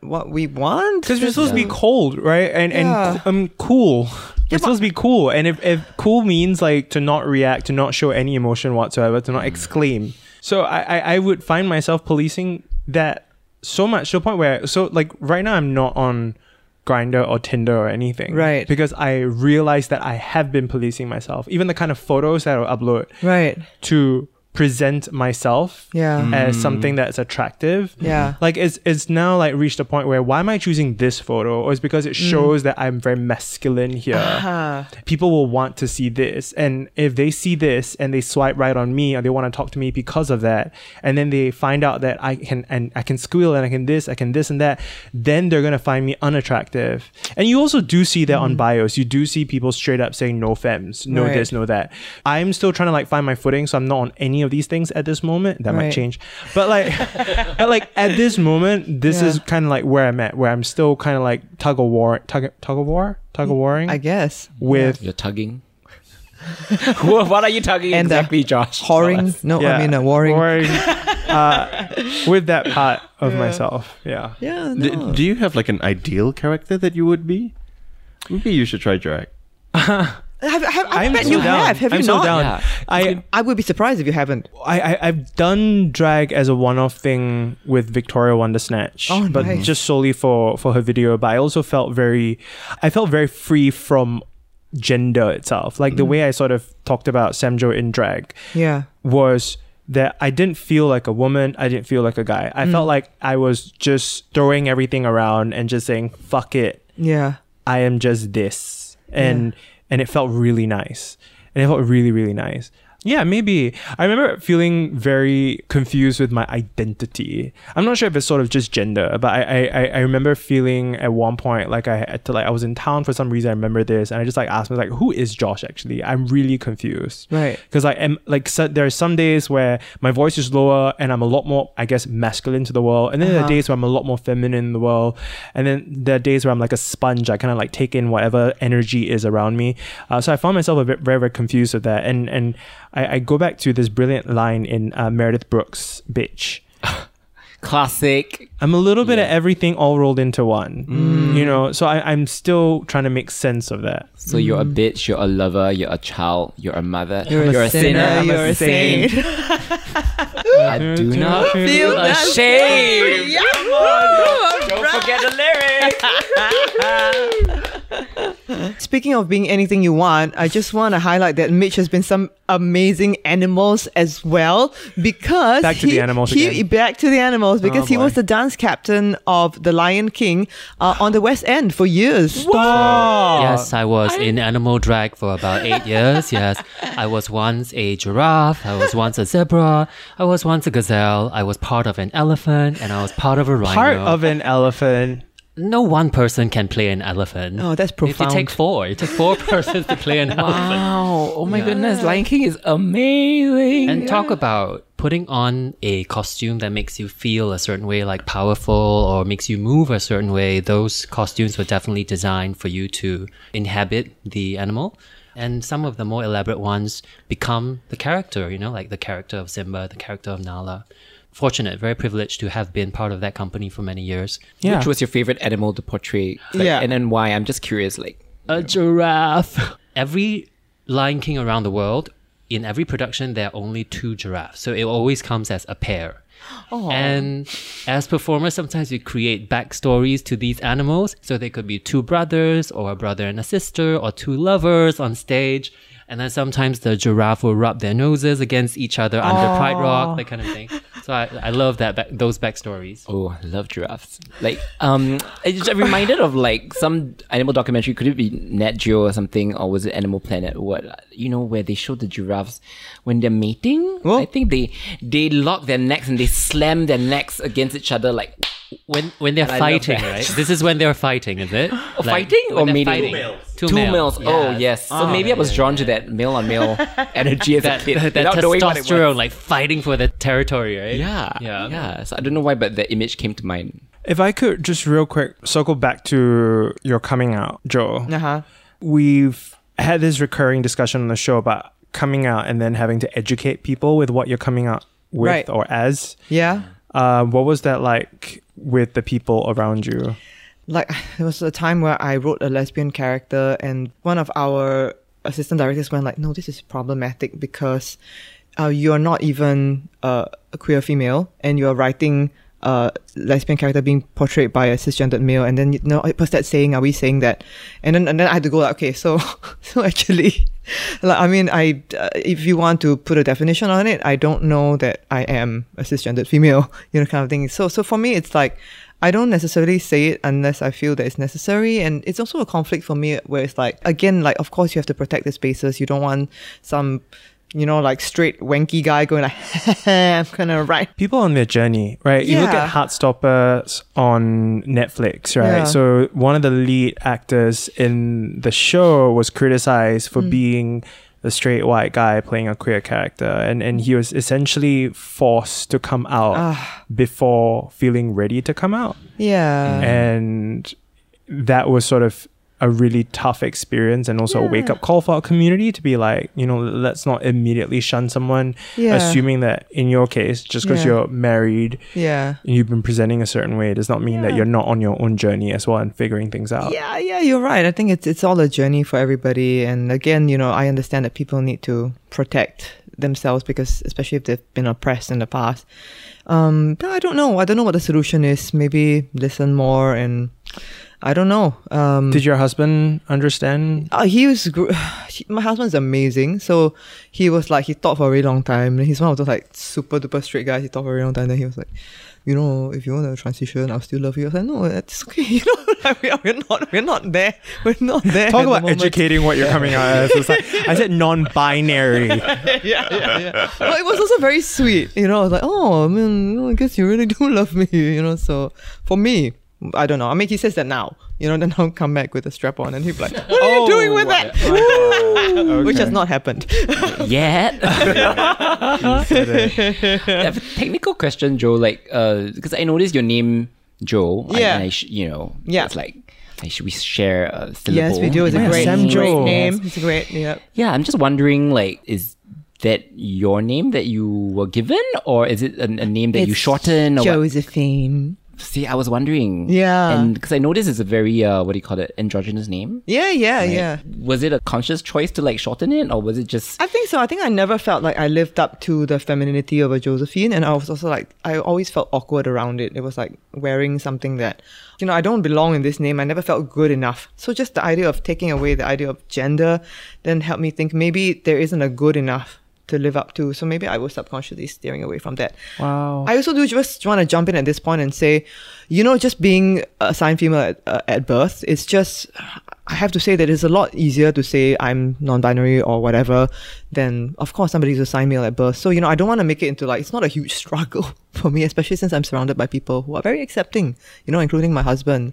what we want. Because we're supposed to be cold, right? And Yeah. and um cool. Yeah, We're supposed to be cool. And if, if cool means like to not react, to not show any emotion whatsoever, to not exclaim. So I, I, I would find myself policing that so much to the point where so like right now I'm not on Grindr or Tinder or anything. Right. Because I realized that I have been policing myself. Even the kind of photos that I'll upload right. to present myself Yeah. as mm. something that's attractive. Yeah. Like it's it's now like reached a point where why am I choosing this photo? Or it's because it mm. shows that I'm very masculine here. Ah. People will want to see this. And if they see this and they swipe right on me or they want to talk to me because of that, and then they find out that I can and I can squeal and I can this, I can this and that, then they're gonna find me unattractive. And you also do see that on mm. bios. You do see people straight up saying no femmes, no Right. this, no that. I'm still trying to like find my footing, so I'm not on any of these things at this moment. That might change. But like at, like at this moment, this Yeah. is kind of like where I'm at, where I'm still kind of like tug of war, tug tug of war, tug of warring I guess. with You're tugging. what what are you tugging And, uh, exactly, Josh? Tell Whoring. No, yeah, I mean uh, warring. warring, uh, with that part of myself. Yeah. Yeah. D- No. do you have like an ideal character that you would be? Maybe you should try drag. Have, have, I I'm bet so you down. have. Have I'm you so not? down. Yeah. I, I would be surprised if you haven't. I, I I've done drag as a one-off thing with Victoria Wondersnatch, Oh, but nice. just solely for for her video. But I also felt very, I felt very free from gender itself. Like Mm. the way I sort of talked about Samjo in drag Yeah. was that I didn't feel like a woman. I didn't feel like a guy. I Mm. felt like I was just throwing everything around and just saying "fuck it." Yeah. I am just this. And and it felt really nice. And it felt really, really nice. Yeah, maybe. I remember feeling very confused with my identity. I'm not sure if it's sort of just gender, but I, I, I- remember feeling at one point like I had to like I was in town for some reason. I remember this, and I just like asked me like, who is Josh actually? I'm really confused Right. because I am like so, there are some days where my voice is lower and I'm a lot more I guess masculine to the world and then there Uh-huh. are days where I'm a lot more feminine in the world and then there are days where I'm like a sponge I kind of like take in whatever energy is around me uh, so I found myself a bit very very confused with that and and I, I go back to this brilliant line in uh, Meredith Brooks bitch Classic. I'm a little bit of everything all rolled into one you know so I, I'm still trying to make sense of that So you're a bitch, you're a lover, you're a child, you're a mother, You're, a, sinner. I'm You're a saint. saint. I do not Feel feel ashamed. Yeah. Don't forget the lyrics. Speaking of being anything you want, I just want to highlight that Mitch has been some amazing animals as well because Back to he, the animals he, again. Back to the animals because Oh, he was the dance captain of the Lion King uh, on the West End for years. Stop. Yes, I was in animal drag for about eight years. Yes, I was once a giraffe. I was once a zebra. I was once a gazelle. I was part of an elephant, and I was part of a rhino. part of an elephant no one person can play an elephant. Oh, that's If you profound. take four, it takes four persons to play an elephant. Wow. Oh my goodness. Lion King is amazing. And talk about putting on a costume that makes you feel a certain way, like powerful or makes you move a certain way. Those costumes were definitely designed for you to inhabit the animal. And some of the more elaborate ones become the character, you know, like the character of Simba, the character of Nala. Fortunate, very privileged to have been part of that company for many years. yeah Which was your favorite animal to portray? Like, Yeah. And then why? I'm just curious. Like, A giraffe. Every Lion King around the world in every production there are only two giraffes, so it always comes as a pair. And as performers, sometimes we create backstories to these animals. So they could be two brothers, or a brother and a sister, or two lovers on stage. And then sometimes the giraffe will rub their noses against each other under Pride Rock, that kind of thing. So I, I love that back, those backstories. Oh, I love giraffes. Like, um, I just I'm reminded of like some animal documentary. Could it be Nat Geo or something, or was it Animal Planet? What you know, where they show the giraffes when they're mating. Oh. I think they they lock their necks and they slam their necks against each other like When when they're I love fighting, right? This is when they're fighting, is it? Like, fighting or they're fighting. Two males. Two, two males. males. Oh yes. So maybe I was drawn to that male on male energy as That, a kid that, that without knowing what it testosterone, like fighting for the territory, right? Yeah, Yeah. yeah. So I don't know why, but the image came to mind. If I could just real quick circle back to your coming out, Jo. Uh huh. We've had this recurring discussion on the show about coming out and then having to educate people with what you're coming out with Right. or as. Yeah. Uh, what was that like with the people around you? like there was a time where I wrote a lesbian character and one of our assistant directors went like, no, this is problematic because uh, you're not even uh, a queer female and you're writing a lesbian character being portrayed by a cisgendered male and then you know what's that saying are we saying that and then and then I had to go like okay so so actually I mean I uh, if you want to put a definition on it I don't know that I am a cisgendered female you know kind of thing so so for me it's like I don't necessarily say it unless I feel that it's necessary. And it's also a conflict for me where it's like, again, like, of course you have to protect the spaces. You don't want some, you know, like straight wanky guy going like, I'm gonna write. people on their journey, right? You look Yeah. at Heartstoppers on Netflix, right? Yeah. So one of the lead actors in the show was criticized for being a straight white guy playing a queer character, and and he was essentially forced to come out Ah. before feeling ready to come out, Yeah. and that was sort of a really tough experience and also a wake up call for our community to be like, you know, let's not immediately shun someone, Yeah. assuming that in your case, just because Yeah. you're married yeah. and you've been presenting a certain way, does not mean that you're not on your own journey as well and figuring things out. Yeah, yeah, you're right. I think it's it's all a journey for everybody. And again, you know, I understand that people need to protect themselves because especially if they've been oppressed in the past. Um, but I don't know. I don't know what the solution is. Maybe listen more and I don't know. Um, Did your husband understand? Uh, he was gr- he- my husband's amazing. So he was like he thought for a very long time. He's one of those like super duper straight guys. He thought for a very long time. Then he was like, you know, if you want to transition, I'll still love you. I was like, no, it's okay. You know, like, we are, we're not we're not there. We're not there. Talk at the about educating what you're coming out as. It's like, I said non-binary. yeah, yeah, yeah. But it was also very sweet. You know, I was like, oh, I mean, I guess you really do love me. You know, so for me. I don't know. I mean, he says that now, you know. Then I'll come back with a strap on, and he'll be like, "What are you doing with that?" Which has not happened. Yet. I have a technical question, Jo. Like, uh, because I noticed your name, Jo. Yeah. I, sh- you know. Yeah. It's like, like, should we share a syllable? Yes, we do. It's a great, Sam great Joe. name. It's a great, yeah. Yeah, I'm just wondering, like, is that your name that you were given, or is it a, a name that you It's shorten? Or what? Josephine. See, I was wondering. Yeah. and because I noticed it's a very uh, what do you call it, androgynous name. Yeah, yeah, right? yeah. Was it a conscious choice to like shorten it, or was it just? I think so. I think I never felt like I lived up to the femininity of a Josephine, and I was also like I always felt awkward around it. It was like wearing something that, you know, I don't belong in this name. I never felt good enough. So just the idea of taking away the idea of gender, then helped me think maybe there isn't a good enough to live up to. So maybe I was subconsciously steering away from that. Wow. I also do just want to jump in at this point and say, you know, just being assigned female at, uh, at birth, it's just, I have to say that it's a lot easier to say I'm non binary or whatever than, of course, somebody's assigned male at birth. So, you know, I don't want to make it into like, it's not a huge struggle for me, especially since I'm surrounded by people who are very accepting, you know, including my husband.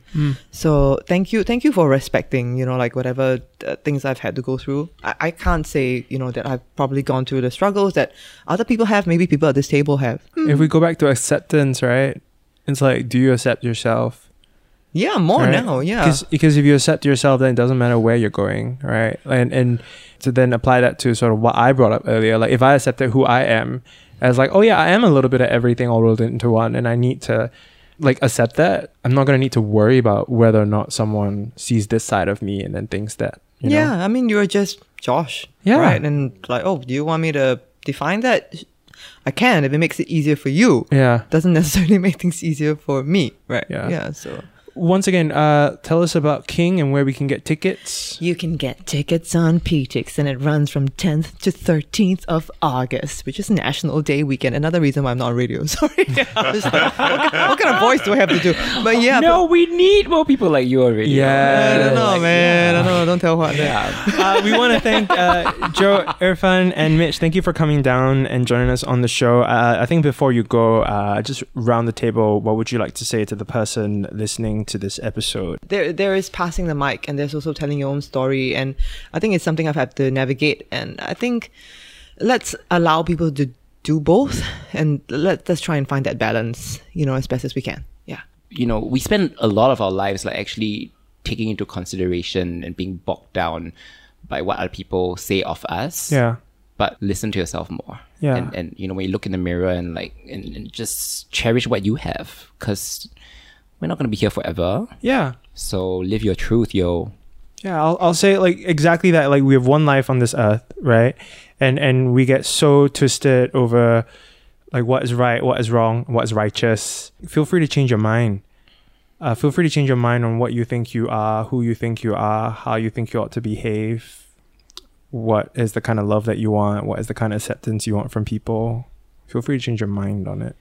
So thank you. Thank you for respecting, you know, like whatever uh, things I've had to go through. I, I can't say, you know, that I've probably gone through the struggles that other people have, maybe people at this table have. If we go back to acceptance, right? It's like, do you accept yourself? Yeah, more right? now. Yeah. Because because if you accept yourself, then it doesn't matter where you're going, right? And and to then apply that to sort of what I brought up earlier, like if I accepted who I am as like, oh yeah, I am a little bit of everything all rolled into one, and I need to like accept that. I'm not gonna need to worry about whether or not someone sees this side of me and then thinks that you know? yeah, I mean, you're just Josh. Yeah. Right. And like, oh, do you want me to define that? I can if it makes it easier for you. Yeah. Doesn't necessarily make things easier for me. Right. Yeah. Yeah. So Once again, uh, tell us about King and where we can get tickets. you can get tickets on Peatix and it runs from 10th to 13th of August, which is National Day weekend. Another reason why I'm not on radio. Sorry. Just like, what, kind- what kind of voice do I have to do? But yeah. no, we need more people like you already. but, I don't know, Like, man. I don't know. Don't tell what. Yeah. uh, we want to thank uh, Jo, Irfan, and Mitch. Thank you for coming down and joining us on the show. Uh, I think before you go, uh, just round the table, what would you like to say to the person listening to this episode? there there is passing the mic and there's also telling your own story and i think it's something i've had to navigate and i think let's allow people to do both and let, let's try and find that balance you know as best as we can yeah you know, we spend a lot of our lives like actually taking into consideration and being bogged down by what other people say of us. Yeah. But listen to yourself more. Yeah. And, and you know, when you look in the mirror and like, and, and just cherish what you have because we're not going to be here forever. Yeah. So live your truth, yo. Yeah, I'll, I'll say like exactly that. Like we have one life on this earth, right? And and we get so twisted over like what is right, what is wrong, what is righteous. Feel free to change your mind. Uh, feel free to change your mind on what you think you are, who you think you are, how you think you ought to behave. What is the kind of love that you want? What is the kind of acceptance you want from people? Feel free to change your mind on it.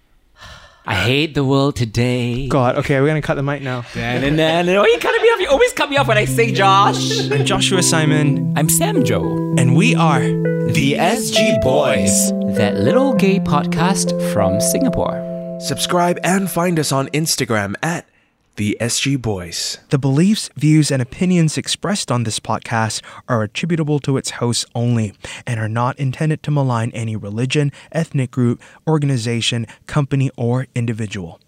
I hate the world today. God, okay, we're gonna cut the mic now. And then, and then, oh, you cut me off. You always cut me off when I say Josh. I'm Joshua Simon, I'm Sam Joe. and we are The SG Boys. That little gay podcast from Singapore. Subscribe and find us on Instagram at The SG Boys. The beliefs, views, and opinions expressed on this podcast are attributable to its hosts only and are not intended to malign any religion, ethnic group, organization, company, or individual.